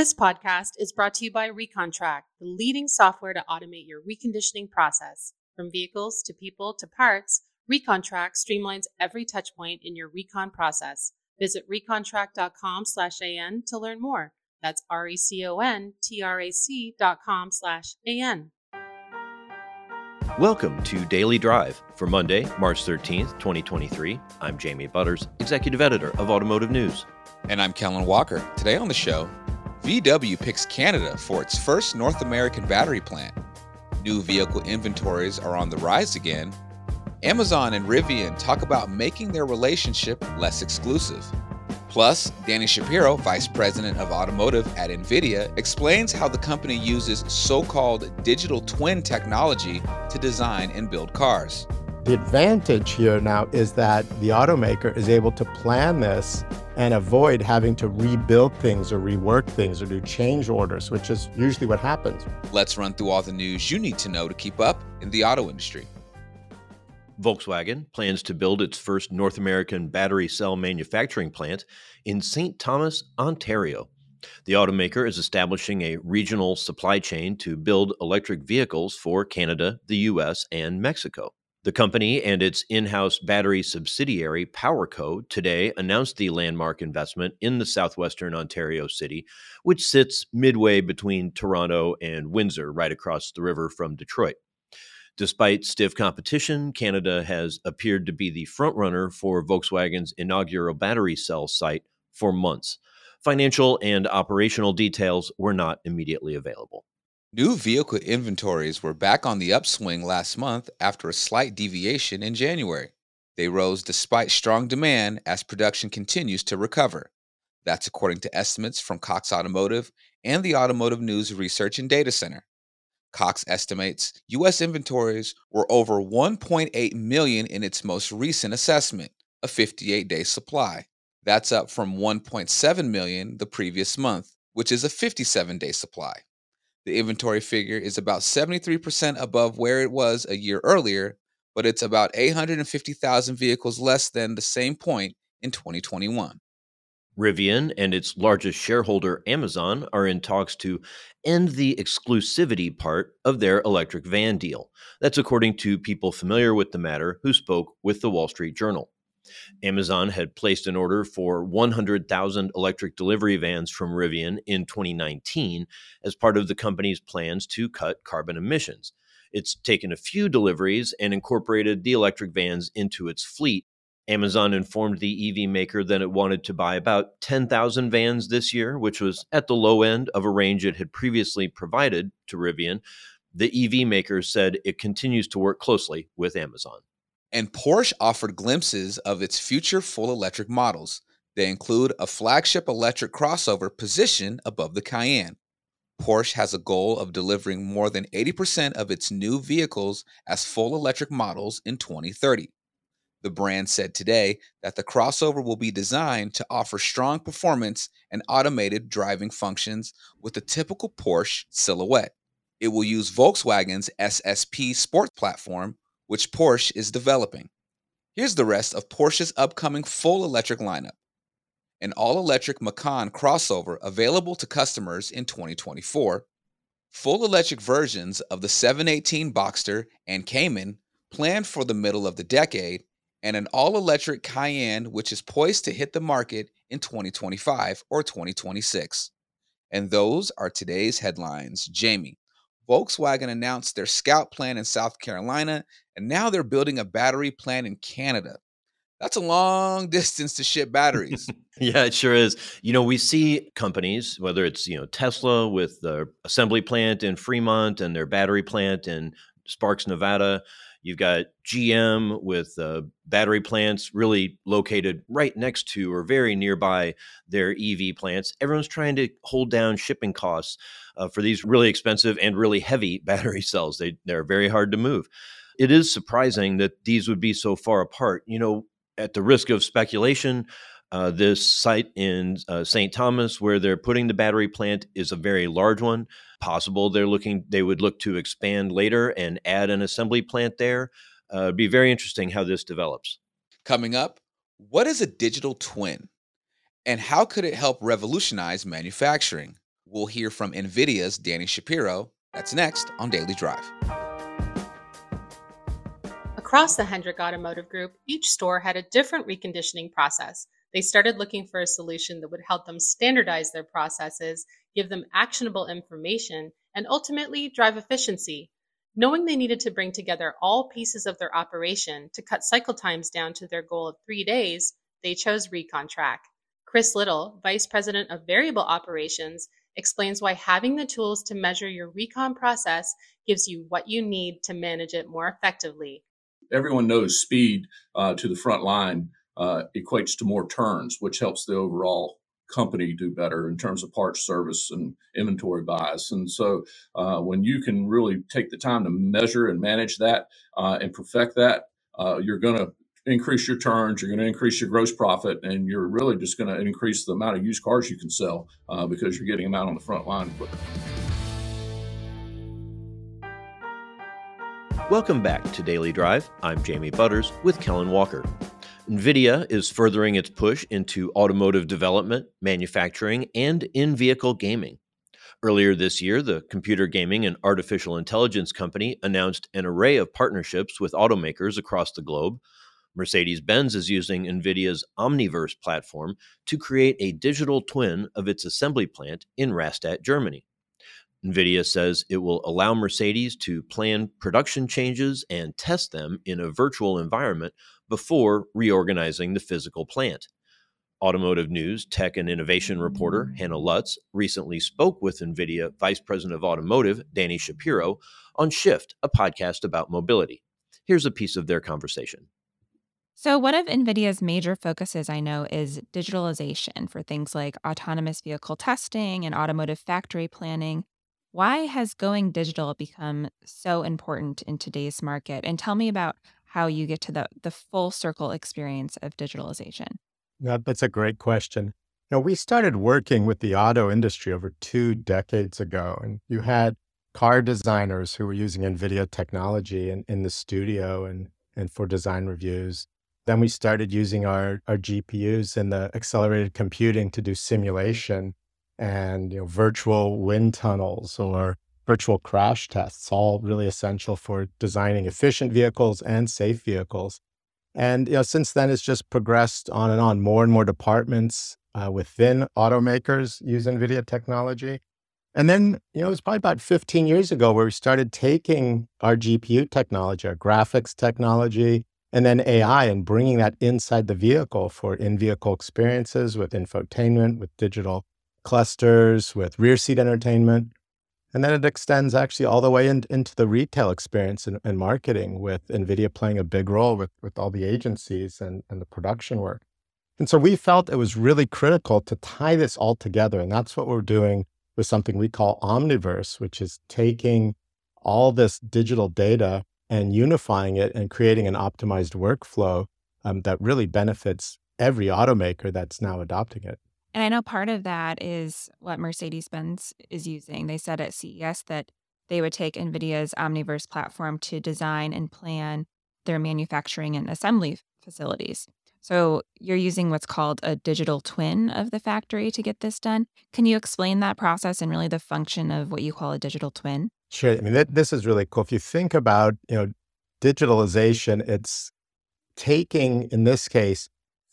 This podcast is brought to you by ReconTrack, the leading software to automate your reconditioning process. From vehicles to people to parts, ReconTrack streamlines every touchpoint in your recon process. Visit recontrack.com slash AN to learn more. That's r e c o n t r a c dot com slash a n. Welcome to Daily Drive for Monday, March 13th, 2023. I'm Jamie Butters, Executive Editor of Automotive News. And I'm Kellen Walker. Today on the show, VW picks Canada for its first North American battery plant. New vehicle inventories are on the rise again. Amazon and Rivian talk about making their relationship less exclusive. Plus, Danny Shapiro, Vice President of Automotive at NVIDIA, explains how the company uses so called digital twin technology to design and build cars. The advantage here now is that the automaker is able to plan this and avoid having to rebuild things or rework things or do change orders, which is usually what happens. Let's run through all the news you need to know to keep up in the auto industry. Volkswagen plans to build its first North American battery cell manufacturing plant in St. Thomas, Ontario. The automaker is establishing a regional supply chain to build electric vehicles for Canada, the US, and Mexico. The company and its in house battery subsidiary, PowerCo, today announced the landmark investment in the southwestern Ontario city, which sits midway between Toronto and Windsor, right across the river from Detroit. Despite stiff competition, Canada has appeared to be the frontrunner for Volkswagen's inaugural battery cell site for months. Financial and operational details were not immediately available. New vehicle inventories were back on the upswing last month after a slight deviation in January. They rose despite strong demand as production continues to recover. That's according to estimates from Cox Automotive and the Automotive News Research and Data Center. Cox estimates U.S. inventories were over 1.8 million in its most recent assessment, a 58 day supply. That's up from 1.7 million the previous month, which is a 57 day supply. The inventory figure is about 73% above where it was a year earlier, but it's about 850,000 vehicles less than the same point in 2021. Rivian and its largest shareholder, Amazon, are in talks to end the exclusivity part of their electric van deal. That's according to people familiar with the matter who spoke with the Wall Street Journal. Amazon had placed an order for 100,000 electric delivery vans from Rivian in 2019 as part of the company's plans to cut carbon emissions. It's taken a few deliveries and incorporated the electric vans into its fleet. Amazon informed the EV maker that it wanted to buy about 10,000 vans this year, which was at the low end of a range it had previously provided to Rivian. The EV maker said it continues to work closely with Amazon. And Porsche offered glimpses of its future full electric models. They include a flagship electric crossover positioned above the Cayenne. Porsche has a goal of delivering more than 80% of its new vehicles as full electric models in 2030. The brand said today that the crossover will be designed to offer strong performance and automated driving functions with a typical Porsche silhouette. It will use Volkswagen's SSP Sport platform which Porsche is developing. Here's the rest of Porsche's upcoming full electric lineup an all electric Macan crossover available to customers in 2024, full electric versions of the 718 Boxster and Cayman planned for the middle of the decade, and an all electric Cayenne which is poised to hit the market in 2025 or 2026. And those are today's headlines. Jamie, Volkswagen announced their Scout plant in South Carolina, and now they're building a battery plant in Canada. That's a long distance to ship batteries. yeah, it sure is. You know, we see companies, whether it's, you know, Tesla with their assembly plant in Fremont and their battery plant in Sparks, Nevada, You've got GM with uh, battery plants really located right next to or very nearby their EV plants. Everyone's trying to hold down shipping costs uh, for these really expensive and really heavy battery cells. They, they're very hard to move. It is surprising that these would be so far apart. You know, at the risk of speculation, uh, this site in uh, St. Thomas, where they're putting the battery plant, is a very large one. Possible they're looking, they would look to expand later and add an assembly plant there. Uh, it'd be very interesting how this develops. Coming up, what is a digital twin, and how could it help revolutionize manufacturing? We'll hear from NVIDIA's Danny Shapiro. That's next on Daily Drive. Across the Hendrick Automotive Group, each store had a different reconditioning process. They started looking for a solution that would help them standardize their processes, give them actionable information, and ultimately drive efficiency. Knowing they needed to bring together all pieces of their operation to cut cycle times down to their goal of three days, they chose ReconTrack. Chris Little, Vice President of Variable Operations, explains why having the tools to measure your recon process gives you what you need to manage it more effectively. Everyone knows speed uh, to the front line uh, equates to more turns, which helps the overall company do better in terms of parts service and inventory buys. And so uh, when you can really take the time to measure and manage that uh, and perfect that, uh, you're going to increase your turns, you're going to increase your gross profit, and you're really just going to increase the amount of used cars you can sell uh, because you're getting them out on the front line quicker. Welcome back to Daily Drive. I'm Jamie Butters with Kellen Walker. NVIDIA is furthering its push into automotive development, manufacturing, and in vehicle gaming. Earlier this year, the computer gaming and artificial intelligence company announced an array of partnerships with automakers across the globe. Mercedes Benz is using NVIDIA's Omniverse platform to create a digital twin of its assembly plant in Rastatt, Germany. NVIDIA says it will allow Mercedes to plan production changes and test them in a virtual environment before reorganizing the physical plant. Automotive News tech and innovation reporter Hannah Lutz recently spoke with NVIDIA Vice President of Automotive Danny Shapiro on Shift, a podcast about mobility. Here's a piece of their conversation. So, one of NVIDIA's major focuses I know is digitalization for things like autonomous vehicle testing and automotive factory planning. Why has going digital become so important in today's market? And tell me about how you get to the, the full circle experience of digitalization. That's a great question. Now, we started working with the auto industry over two decades ago, and you had car designers who were using NVIDIA technology in, in the studio and, and for design reviews. Then we started using our, our GPUs in the accelerated computing to do simulation and you know, virtual wind tunnels or virtual crash tests, all really essential for designing efficient vehicles and safe vehicles. And you know, since then, it's just progressed on and on. More and more departments uh, within automakers use NVIDIA technology. And then, you know, it was probably about 15 years ago where we started taking our GPU technology, our graphics technology, and then AI and bringing that inside the vehicle for in vehicle experiences with infotainment, with digital clusters, with rear seat entertainment. And then it extends actually all the way in, into the retail experience and, and, marketing with NVIDIA playing a big role with, with all the agencies and, and the production work. And so we felt it was really critical to tie this all together. And that's what we're doing with something we call Omniverse, which is taking all this digital data and unifying it and creating an optimized workflow um, that really benefits every automaker that's now adopting it. And I know part of that is what Mercedes Benz is using. They said at CES that they would take NVIDIA's Omniverse platform to design and plan their manufacturing and assembly facilities. So you're using what's called a digital twin of the factory to get this done. Can you explain that process and really the function of what you call a digital twin? Sure. I mean, this is really cool. If you think about, you know, digitalization, it's taking, in this case,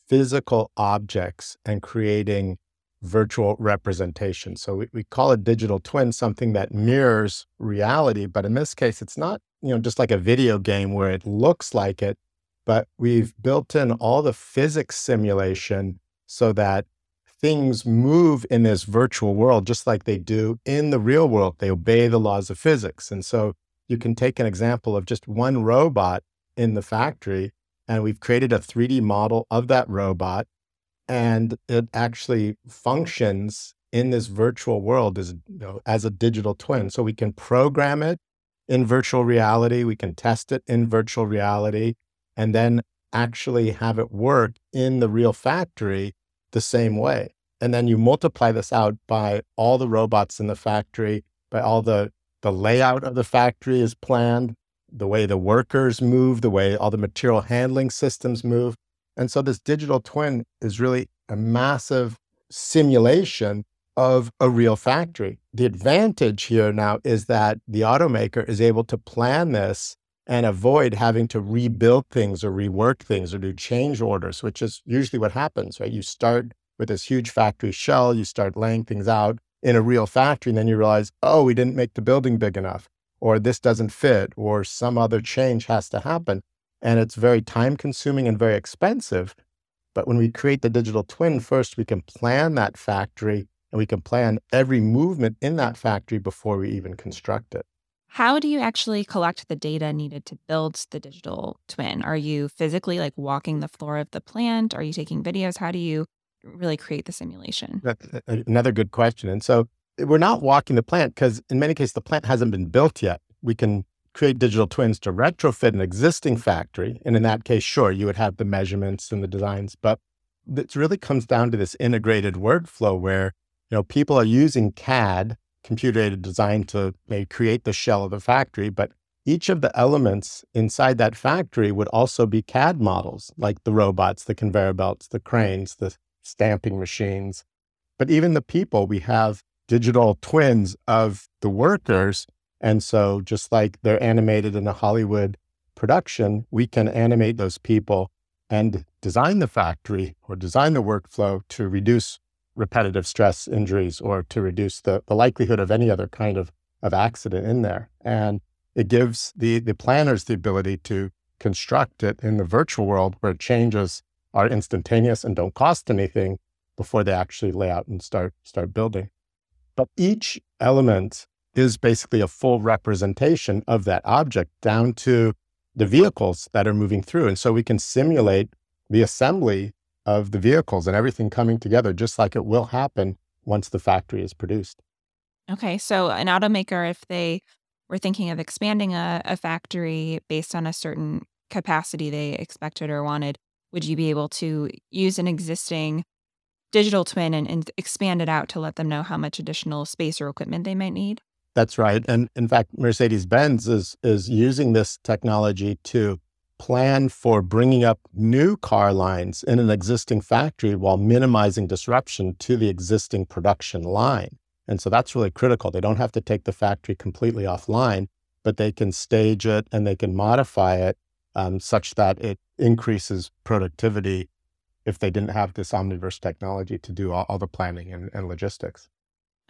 physical objects and creating virtual representation. So we, we call a digital twin something that mirrors reality, but in this case, it's not, you know, just like a video game where it looks like it, but we've built in all the physics simulation so that things move in this virtual world just like they do in the real world. They obey the laws of physics. And so you can take an example of just one robot in the factory and we've created a 3D model of that robot, and it actually functions in this virtual world as, you know, as a digital twin. So we can program it in virtual reality, we can test it in virtual reality, and then actually have it work in the real factory the same way. And then you multiply this out by all the robots in the factory, by all the the layout of the factory is planned, the way the workers move, the way all the material handling systems move. And so this digital twin is really a massive simulation of a real factory. The advantage here now is that the automaker is able to plan this and avoid having to rebuild things or rework things or do change orders, which is usually what happens, right? You start with this huge factory shell, you start laying things out in a real factory, and then you realize, oh, we didn't make the building big enough, or this doesn't fit, or some other change has to happen. And it's very time consuming and very expensive. But when we create the digital twin, first we can plan that factory and we can plan every movement in that factory before we even construct it. How do you actually collect the data needed to build the digital twin? Are you physically like walking the floor of the plant? Are you taking videos? How do you really create the simulation? That's another good question. And so we're not walking the plant because in many cases the plant hasn't been built yet. We can create digital twins to retrofit an existing factory. And in that case, sure, you would have the measurements and the designs, but it really comes down to this integrated workflow where you know, people are using CAD, computer aided design, to maybe create the shell of the factory, but each of the elements inside that factory would also be CAD models, like the robots, the conveyor belts, the cranes, the stamping machines. But even the people, we have digital twins of the workers. And so, just like they're animated in a Hollywood production, we can animate those people and design the factory or design the workflow to reduce repetitive stress injuries or to reduce the, the likelihood of any other kind of, of accident in there. And it gives the, the planners the ability to construct it in the virtual world where changes are instantaneous and don't cost anything before they actually lay out and start start building. But each element is basically a full representation of that object down to the vehicles that are moving through. And so we can simulate the assembly of the vehicles and everything coming together, just like it will happen once the factory is produced. Okay. So, an automaker, if they were thinking of expanding a, a factory based on a certain capacity they expected or wanted, would you be able to use an existing digital twin and, and expand it out to let them know how much additional space or equipment they might need? That's right. And in fact, Mercedes Benz is, is using this technology to plan for bringing up new car lines in an existing factory while minimizing disruption to the existing production line. And so that's really critical. They don't have to take the factory completely offline, but they can stage it and they can modify it um, such that it increases productivity if they didn't have this Omniverse technology to do all, all the planning and, and logistics.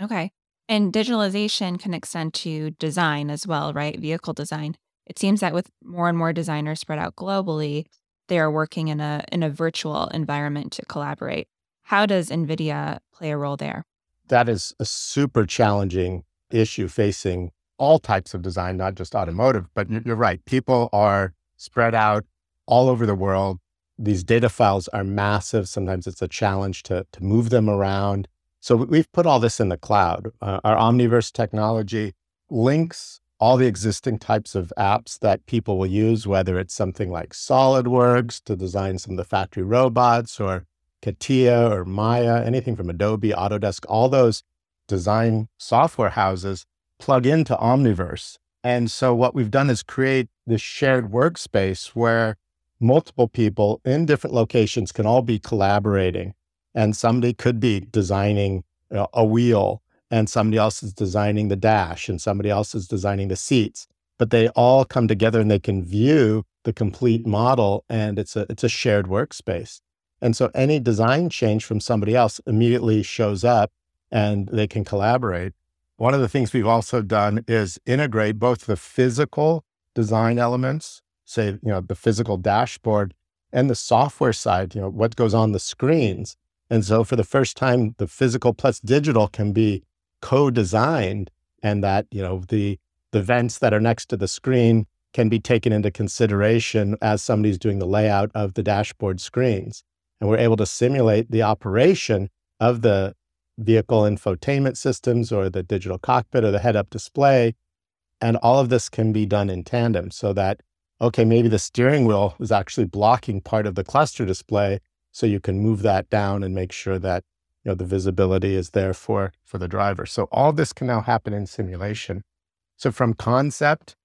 Okay. And digitalization can extend to design as well, right? Vehicle design it seems that with more and more designers spread out globally, they are working in a in a virtual environment to collaborate. How does NVIDIA play a role there? That is a super challenging issue facing all types of design, not just automotive. But you're right. People are spread out all over the world. These data files are massive. Sometimes it's a challenge to, to move them around. So we've put all this in the cloud. Uh, our Omniverse technology links all the existing types of apps that people will use, whether it's something like SolidWorks to design some of the factory robots or CATIA or Maya, anything from Adobe, Autodesk, all those design software houses plug into Omniverse. And so what we've done is create this shared workspace where multiple people in different locations can all be collaborating. And somebody could be designing you know, a wheel and somebody else is designing the dash and somebody else is designing the seats but they all come together and they can view the complete model and it's a it's a shared workspace and so any design change from somebody else immediately shows up and they can collaborate one of the things we've also done is integrate both the physical design elements say you know the physical dashboard and the software side you know what goes on the screens. And so for the first time the physical plus digital can be co-designed and that you know the the vents that are next to the screen can be taken into consideration as somebody's doing the layout of the dashboard screens. And we're able to simulate the operation of the vehicle infotainment systems or the digital cockpit or the head-up display. And all of this can be done in tandem so that okay maybe the steering wheel is actually blocking part of the cluster display so you can move that down and make sure that you know, the visibility is there for, for the driver. So all this can now happen in simulation. So from concept,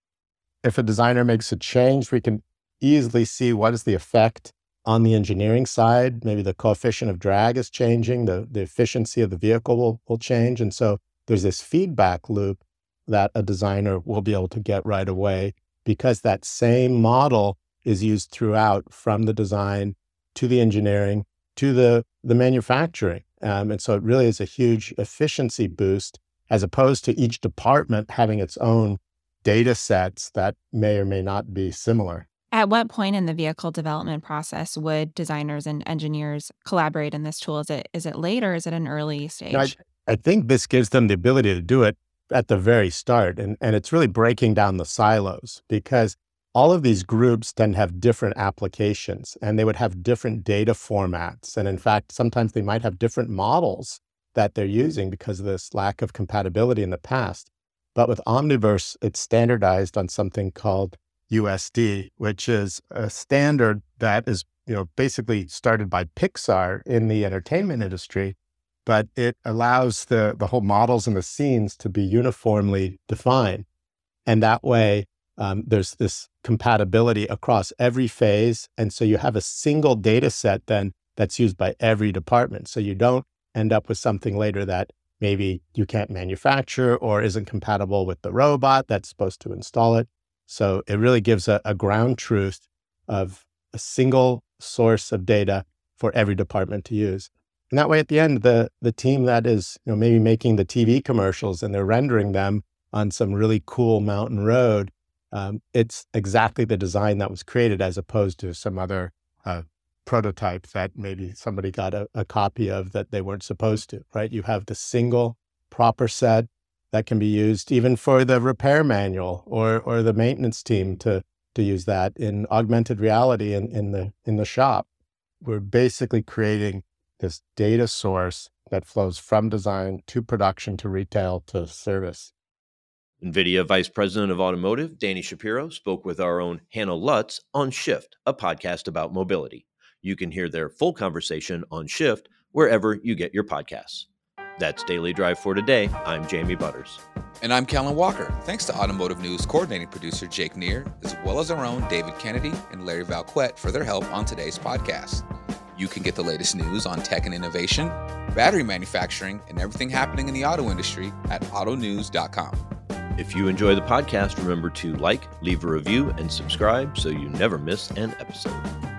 if a designer makes a change, we can easily see what is the effect on the engineering side, maybe the coefficient of drag is changing, the, the efficiency of the vehicle will, will change. And so there's this feedback loop that a designer will be able to get right away because that same model is used throughout from the design to the engineering to the, the manufacturing. Um, and so it really is a huge efficiency boost as opposed to each department having its own data sets that may or may not be similar. At what point in the vehicle development process would designers and engineers collaborate in this tool? Is it is it late or is it an early stage? I, I think this gives them the ability to do it at the very start. And, and it's really breaking down the silos because all of these groups then have different applications and they would have different data formats. And in fact, sometimes they might have different models that they're using because of this lack of compatibility in the past. But with Omniverse, it's standardized on something called USD, which is a standard that is, you know, basically started by Pixar in the entertainment industry, but it allows the the whole models and the scenes to be uniformly defined. And that way, um, there's this compatibility across every phase. And so you have a single data set then that's used by every department. So you don't end up with something later that maybe you can't manufacture or isn't compatible with the robot that's supposed to install it. So it really gives a, a ground truth of a single source of data for every department to use. And that way, at the end, the the team that is you know maybe making the TV commercials and they're rendering them on some really cool mountain road, um, it's exactly the design that was created as opposed to some other uh, prototype that maybe somebody got a, a copy of that they weren't supposed to. Right? You have the single proper set that can be used even for the repair manual or or the maintenance team to to use that in augmented reality in, in the in the shop. We're basically creating this data source that flows from design to production to retail to service. NVIDIA Vice President of Automotive, Danny Shapiro, spoke with our own Hannah Lutz on Shift, a podcast about mobility. You can hear their full conversation on Shift wherever you get your podcasts. That's Daily Drive for today. I'm Jamie Butters. And I'm Kellen Walker. Thanks to Automotive News coordinating producer Jake Neer, as well as our own David Kennedy and Larry Valquette for their help on today's podcast. You can get the latest news on tech and innovation, battery manufacturing, and everything happening in the auto industry at autonews.com. If you enjoy the podcast, remember to like, leave a review, and subscribe so you never miss an episode.